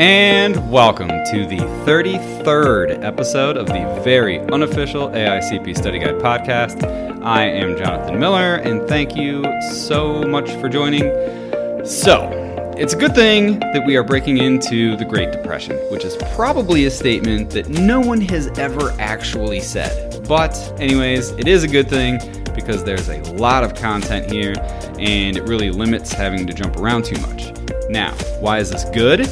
And welcome to the 33rd episode of the very unofficial AICP Study Guide podcast. I am Jonathan Miller, and thank you so much for joining. So, it's a good thing that we are breaking into the Great Depression, which is probably a statement that no one has ever actually said. But, anyways, it is a good thing because there's a lot of content here and it really limits having to jump around too much. Now, why is this good?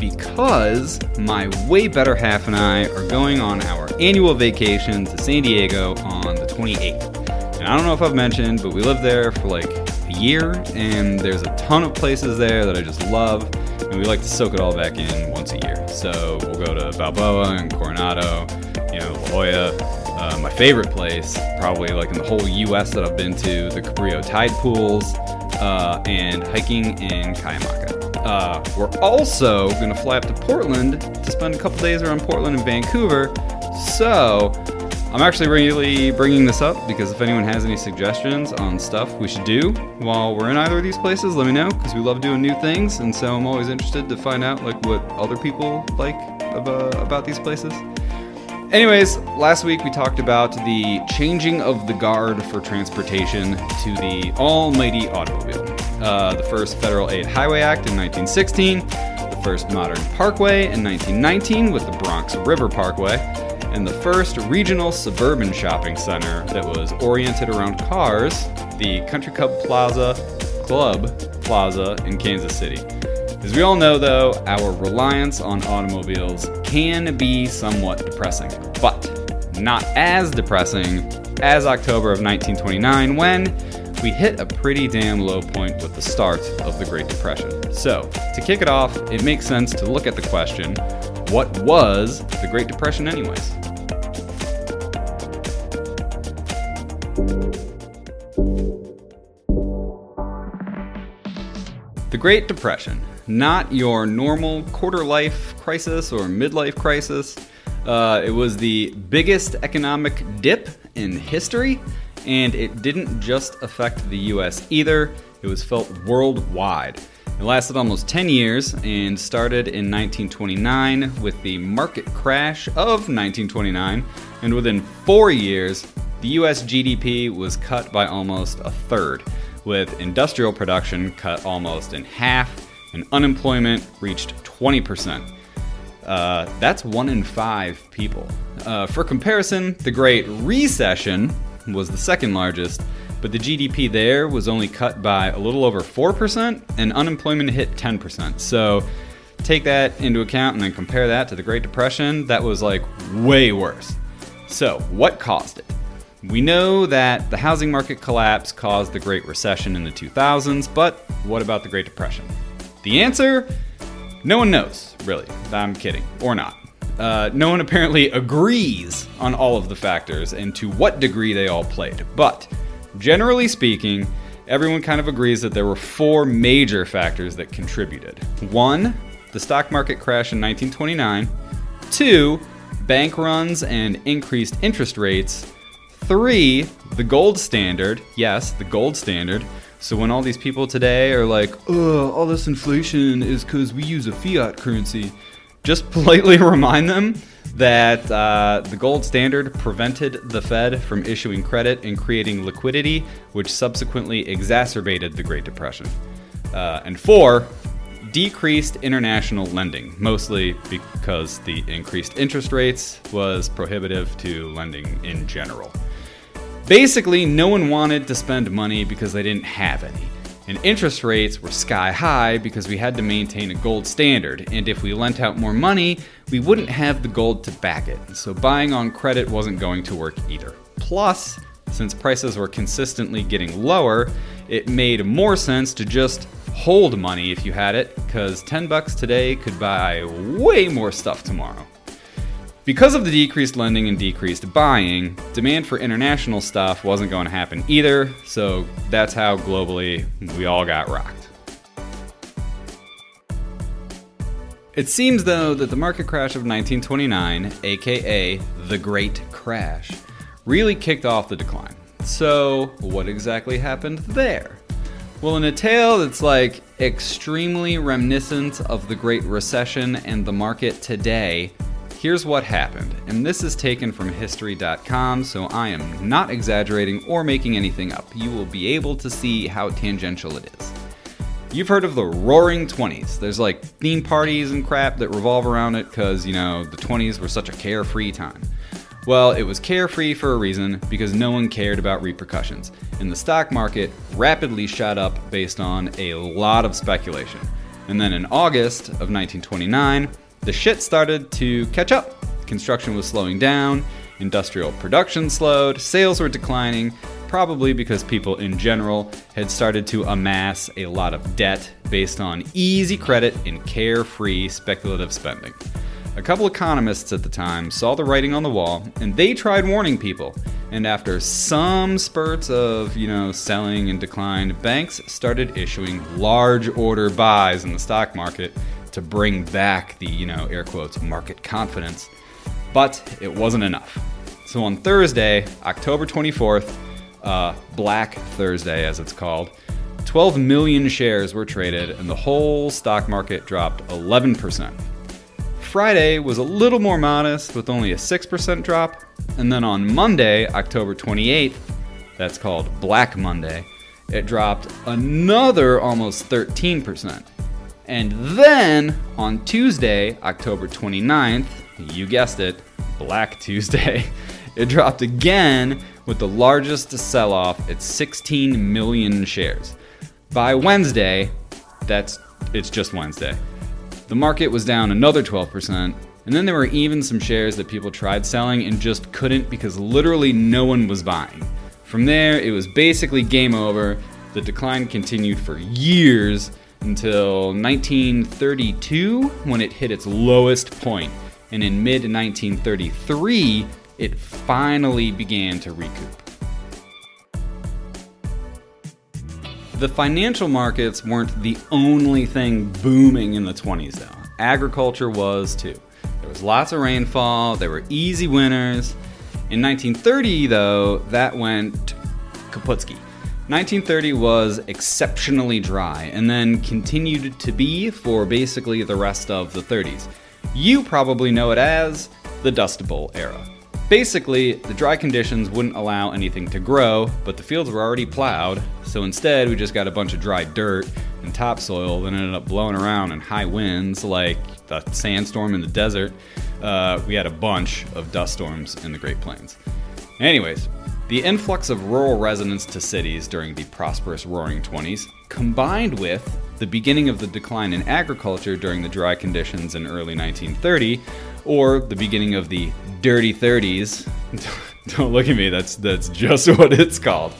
Because my way better half and I are going on our annual vacation to San Diego on the 28th. And I don't know if I've mentioned, but we lived there for like a year, and there's a ton of places there that I just love, and we like to soak it all back in once a year. So we'll go to Balboa and Coronado, you know, La Jolla. Uh, my favorite place, probably like in the whole U.S. that I've been to, the Cabrillo Tide Pools, uh, and hiking in Cuyamaca. Uh, we're also going to fly up to Portland to spend a couple days around Portland and Vancouver. So, I'm actually really bringing this up because if anyone has any suggestions on stuff we should do while we're in either of these places, let me know because we love doing new things, and so I'm always interested to find out like what other people like about, about these places. Anyways, last week we talked about the changing of the guard for transportation to the almighty automobile. Uh, the first Federal Aid Highway Act in 1916, the first modern parkway in 1919 with the Bronx River Parkway, and the first regional suburban shopping center that was oriented around cars, the Country Club Plaza Club Plaza in Kansas City. As we all know, though, our reliance on automobiles can be somewhat depressing, but not as depressing as October of 1929 when we hit a pretty damn low point with the start of the Great Depression. So, to kick it off, it makes sense to look at the question what was the Great Depression, anyways? The Great Depression not your normal quarter life crisis or midlife crisis. Uh, it was the biggest economic dip in history, and it didn't just affect the US either, it was felt worldwide. It lasted almost 10 years and started in 1929 with the market crash of 1929, and within four years, the US GDP was cut by almost a third, with industrial production cut almost in half and unemployment reached 20%. Uh, that's one in five people. Uh, for comparison, the Great Recession was the second largest, but the GDP there was only cut by a little over 4%, and unemployment hit 10%. So take that into account and then compare that to the Great Depression, that was like way worse. So, what caused it? We know that the housing market collapse caused the Great Recession in the 2000s, but what about the Great Depression? The answer? No one knows, really. I'm kidding. Or not. Uh, no one apparently agrees on all of the factors and to what degree they all played. But generally speaking, everyone kind of agrees that there were four major factors that contributed. One, the stock market crash in 1929. Two, bank runs and increased interest rates. Three, the gold standard. Yes, the gold standard so when all these people today are like, "Oh, all this inflation is because we use a fiat currency," just politely remind them that uh, the gold standard prevented the Fed from issuing credit and creating liquidity, which subsequently exacerbated the Great Depression. Uh, and four, decreased international lending, mostly because the increased interest rates was prohibitive to lending in general. Basically, no one wanted to spend money because they didn't have any. And interest rates were sky high because we had to maintain a gold standard. And if we lent out more money, we wouldn't have the gold to back it. So buying on credit wasn't going to work either. Plus, since prices were consistently getting lower, it made more sense to just hold money if you had it, because 10 bucks today could buy way more stuff tomorrow. Because of the decreased lending and decreased buying, demand for international stuff wasn't going to happen either, so that's how globally we all got rocked. It seems, though, that the market crash of 1929, aka the Great Crash, really kicked off the decline. So, what exactly happened there? Well, in a tale that's like extremely reminiscent of the Great Recession and the market today, here's what happened. And this is taken from History.com, so I am not exaggerating or making anything up. You will be able to see how tangential it is. You've heard of the Roaring Twenties. There's like theme parties and crap that revolve around it because, you know, the 20s were such a carefree time. Well, it was carefree for a reason because no one cared about repercussions. And the stock market rapidly shot up based on a lot of speculation. And then in August of 1929, the shit started to catch up. Construction was slowing down, industrial production slowed, sales were declining, probably because people in general had started to amass a lot of debt based on easy credit and carefree speculative spending. A couple economists at the time saw the writing on the wall and they tried warning people. And after some spurts of, you know, selling and decline, banks started issuing large order buys in the stock market to bring back the, you know, air quotes, market confidence. But it wasn't enough. So on Thursday, October 24th, uh, Black Thursday as it's called, 12 million shares were traded and the whole stock market dropped 11%. Friday was a little more modest with only a 6% drop. And then on Monday, October 28th, that's called Black Monday, it dropped another almost 13%. And then on Tuesday, October 29th, you guessed it, Black Tuesday, it dropped again with the largest sell off at 16 million shares. By Wednesday, that's it's just Wednesday. The market was down another 12%, and then there were even some shares that people tried selling and just couldn't because literally no one was buying. From there, it was basically game over. The decline continued for years until 1932 when it hit its lowest point, and in mid 1933, it finally began to recoup. The financial markets weren't the only thing booming in the 20s, though. Agriculture was too. There was lots of rainfall, there were easy winters. In 1930, though, that went kaputski. 1930 was exceptionally dry and then continued to be for basically the rest of the 30s. You probably know it as the Dust Bowl era. Basically, the dry conditions wouldn't allow anything to grow, but the fields were already plowed, so instead we just got a bunch of dry dirt and topsoil that ended up blowing around in high winds like the sandstorm in the desert. Uh, we had a bunch of dust storms in the Great Plains. Anyways, the influx of rural residents to cities during the prosperous Roaring Twenties, combined with the beginning of the decline in agriculture during the dry conditions in early 1930, or the beginning of the dirty 30s. Don't look at me, that's, that's just what it's called.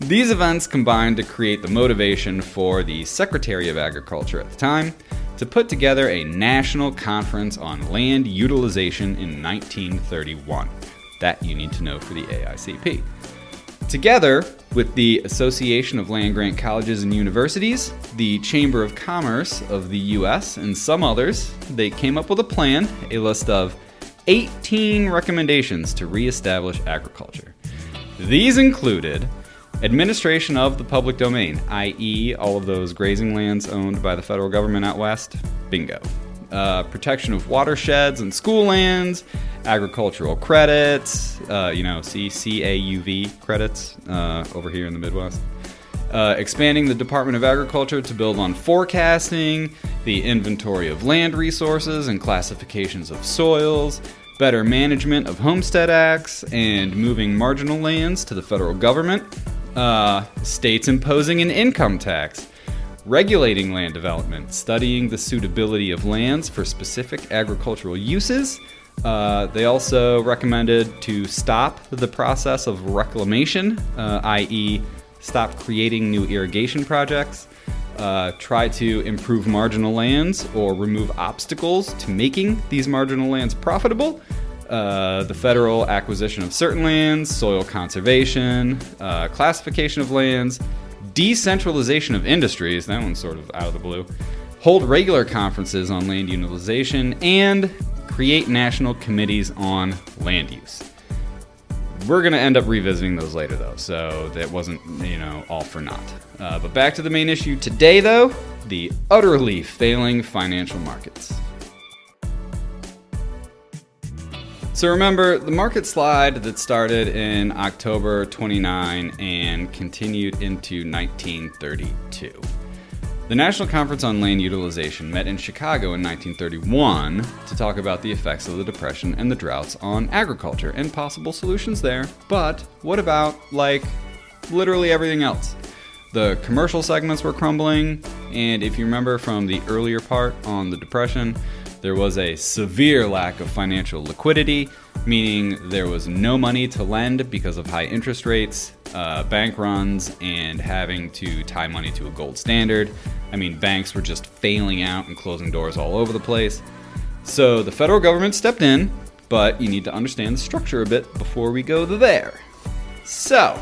These events combined to create the motivation for the Secretary of Agriculture at the time to put together a national conference on land utilization in 1931. That you need to know for the AICP. Together with the Association of Land Grant Colleges and Universities, the Chamber of Commerce of the US, and some others, they came up with a plan, a list of 18 recommendations to reestablish agriculture. These included administration of the public domain, i.e., all of those grazing lands owned by the federal government out west. Bingo. Uh, protection of watersheds and school lands, agricultural credits, uh, you know, CCAUV credits uh, over here in the Midwest. Uh, expanding the Department of Agriculture to build on forecasting, the inventory of land resources and classifications of soils, better management of homestead acts, and moving marginal lands to the federal government, uh, states imposing an income tax, regulating land development, studying the suitability of lands for specific agricultural uses. Uh, they also recommended to stop the process of reclamation, uh, i.e., stop creating new irrigation projects, uh, try to improve marginal lands or remove obstacles to making these marginal lands profitable. Uh, the federal acquisition of certain lands, soil conservation, uh, classification of lands, decentralization of industries, that one's sort of out of the blue, hold regular conferences on land utilization, and create national committees on land use. we're going to end up revisiting those later, though, so that wasn't, you know, all for naught. Uh, but back to the main issue today, though the utterly failing financial markets. So remember the market slide that started in October 29 and continued into 1932. The National Conference on Land Utilization met in Chicago in 1931 to talk about the effects of the Depression and the droughts on agriculture and possible solutions there. But what about, like, literally everything else? The commercial segments were crumbling, and if you remember from the earlier part on the Depression, there was a severe lack of financial liquidity, meaning there was no money to lend because of high interest rates, uh, bank runs, and having to tie money to a gold standard. I mean, banks were just failing out and closing doors all over the place. So the federal government stepped in, but you need to understand the structure a bit before we go there. So,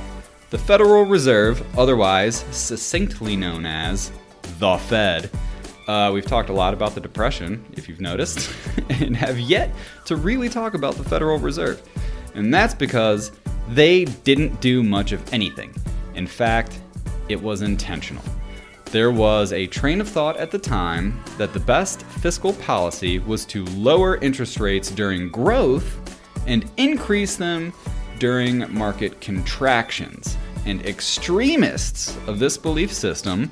the Federal Reserve, otherwise succinctly known as the Fed, uh, we've talked a lot about the Depression, if you've noticed, and have yet to really talk about the Federal Reserve. And that's because they didn't do much of anything. In fact, it was intentional. There was a train of thought at the time that the best fiscal policy was to lower interest rates during growth and increase them during market contractions. And extremists of this belief system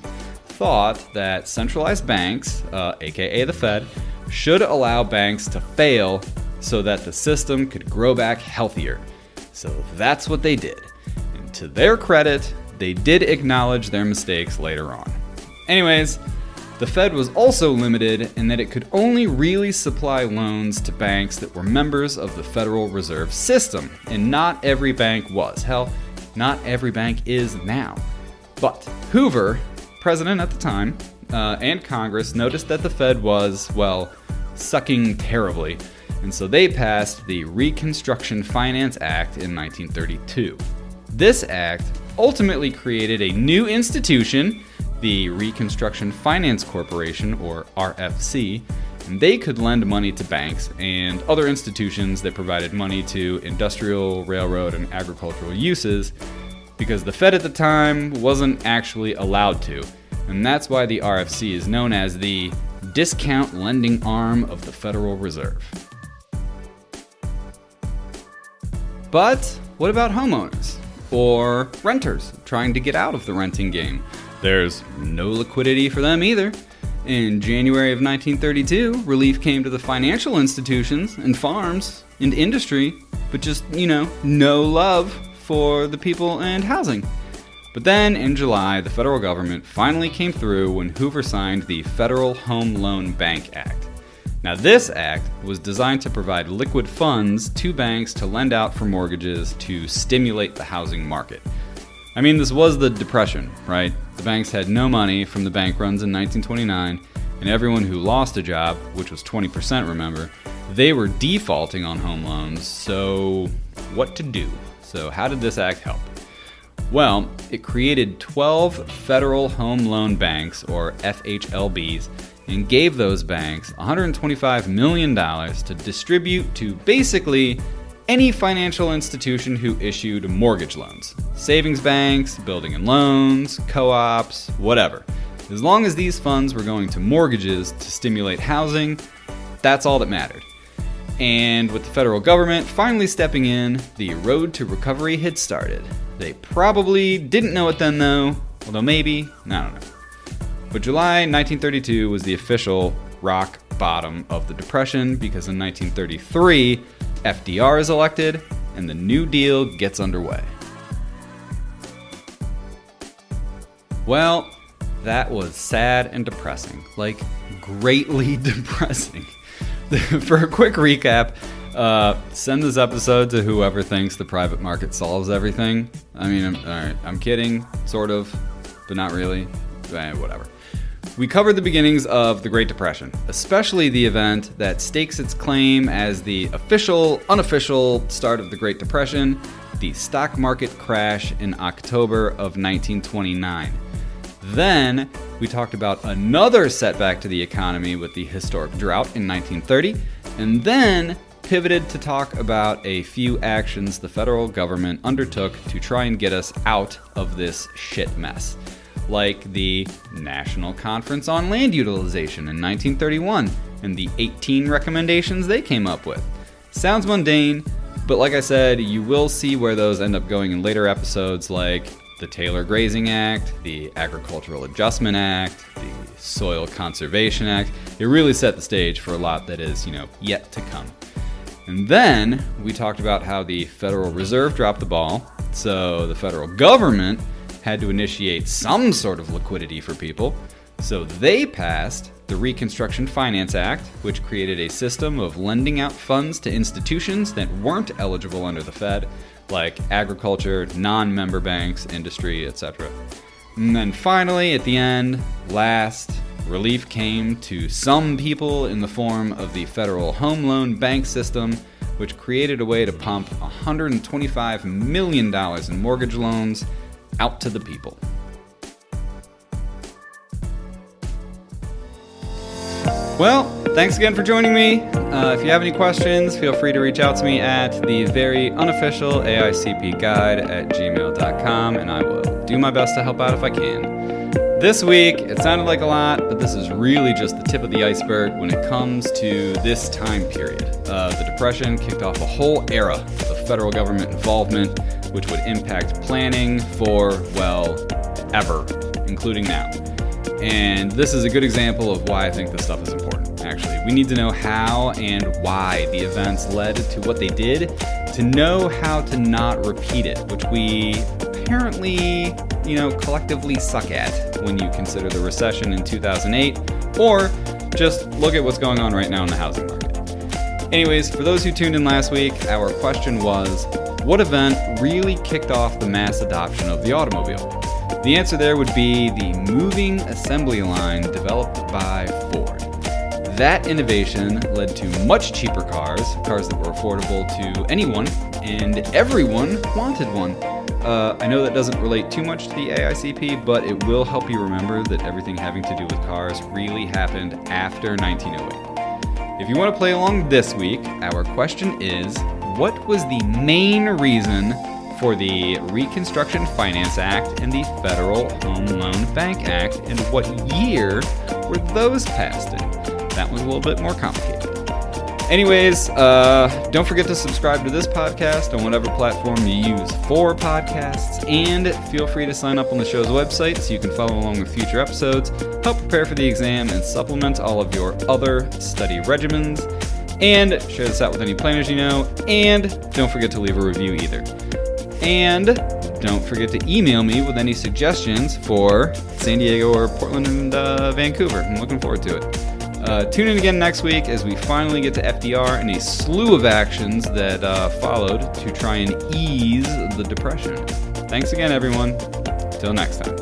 thought that centralized banks, uh, aka the Fed, should allow banks to fail so that the system could grow back healthier. So that's what they did. And to their credit, they did acknowledge their mistakes later on. Anyways, the Fed was also limited in that it could only really supply loans to banks that were members of the Federal Reserve System, and not every bank was. Hell, not every bank is now. But Hoover president at the time uh, and Congress noticed that the Fed was, well, sucking terribly, and so they passed the Reconstruction Finance Act in 1932. This act ultimately created a new institution, the Reconstruction Finance Corporation, or RFC, and they could lend money to banks and other institutions that provided money to industrial, railroad, and agricultural uses because the Fed at the time wasn't actually allowed to, and that's why the RFC is known as the discount lending arm of the Federal Reserve. But what about homeowners or renters trying to get out of the renting game? There's no liquidity for them either. In January of 1932, relief came to the financial institutions and farms and industry, but just, you know, no love for the people and housing. But then in July, the federal government finally came through when Hoover signed the Federal Home Loan Bank Act. Now, this act was designed to provide liquid funds to banks to lend out for mortgages to stimulate the housing market. I mean, this was the Depression, right? The banks had no money from the bank runs in 1929, and everyone who lost a job, which was 20%, remember, they were defaulting on home loans, so what to do? So, how did this act help? Well, it created 12 federal home loan banks, or FHLBs, and gave those banks $125 million to distribute to basically any financial institution who issued mortgage loans savings banks, building and loans, co ops, whatever. As long as these funds were going to mortgages to stimulate housing, that's all that mattered. And with the federal government finally stepping in, the road to recovery had started. They probably didn't know it then, though, although maybe, I don't know. But July 1932 was the official rock bottom of the Depression because in 1933, FDR is elected and the New Deal gets underway. Well, that was sad and depressing. Like, greatly depressing. for a quick recap, uh, send this episode to whoever thinks the private market solves everything. I mean, I'm, all right, I'm kidding, sort of, but not really. Eh, whatever. We covered the beginnings of the Great Depression, especially the event that stakes its claim as the official, unofficial start of the Great Depression, the stock market crash in October of 1929. Then we talked about another setback to the economy with the historic drought in 1930, and then pivoted to talk about a few actions the federal government undertook to try and get us out of this shit mess. Like the National Conference on Land Utilization in 1931 and the 18 recommendations they came up with. Sounds mundane, but like I said, you will see where those end up going in later episodes, like the Taylor Grazing Act, the Agricultural Adjustment Act, the Soil Conservation Act. It really set the stage for a lot that is, you know, yet to come. And then we talked about how the Federal Reserve dropped the ball, so the federal government had to initiate some sort of liquidity for people. So they passed the Reconstruction Finance Act, which created a system of lending out funds to institutions that weren't eligible under the Fed, like agriculture, non member banks, industry, etc. And then finally, at the end, last, relief came to some people in the form of the Federal Home Loan Bank System, which created a way to pump $125 million in mortgage loans out to the people. Well, thanks again for joining me. Uh, if you have any questions, feel free to reach out to me at the very unofficial AICP guide at gmail.com, and I will do my best to help out if I can. This week, it sounded like a lot, but this is really just the tip of the iceberg when it comes to this time period. Uh, the Depression kicked off a whole era of federal government involvement, which would impact planning for, well, ever, including now. And this is a good example of why I think this stuff is important, actually. We need to know how and why the events led to what they did to know how to not repeat it, which we apparently, you know, collectively suck at when you consider the recession in 2008, or just look at what's going on right now in the housing market. Anyways, for those who tuned in last week, our question was what event really kicked off the mass adoption of the automobile? The answer there would be the moving assembly line developed by. That innovation led to much cheaper cars, cars that were affordable to anyone, and everyone wanted one. Uh, I know that doesn't relate too much to the AICP, but it will help you remember that everything having to do with cars really happened after 1908. If you want to play along this week, our question is What was the main reason for the Reconstruction Finance Act and the Federal Home Loan Bank Act, and what year were those passed in? That one's a little bit more complicated. Anyways, uh, don't forget to subscribe to this podcast on whatever platform you use for podcasts, and feel free to sign up on the show's website so you can follow along with future episodes, help prepare for the exam, and supplement all of your other study regimens. And share this out with any planners you know, and don't forget to leave a review either. And don't forget to email me with any suggestions for San Diego or Portland and uh, Vancouver. I'm looking forward to it. Uh, tune in again next week as we finally get to FDR and a slew of actions that uh, followed to try and ease the depression. Thanks again, everyone. Till next time.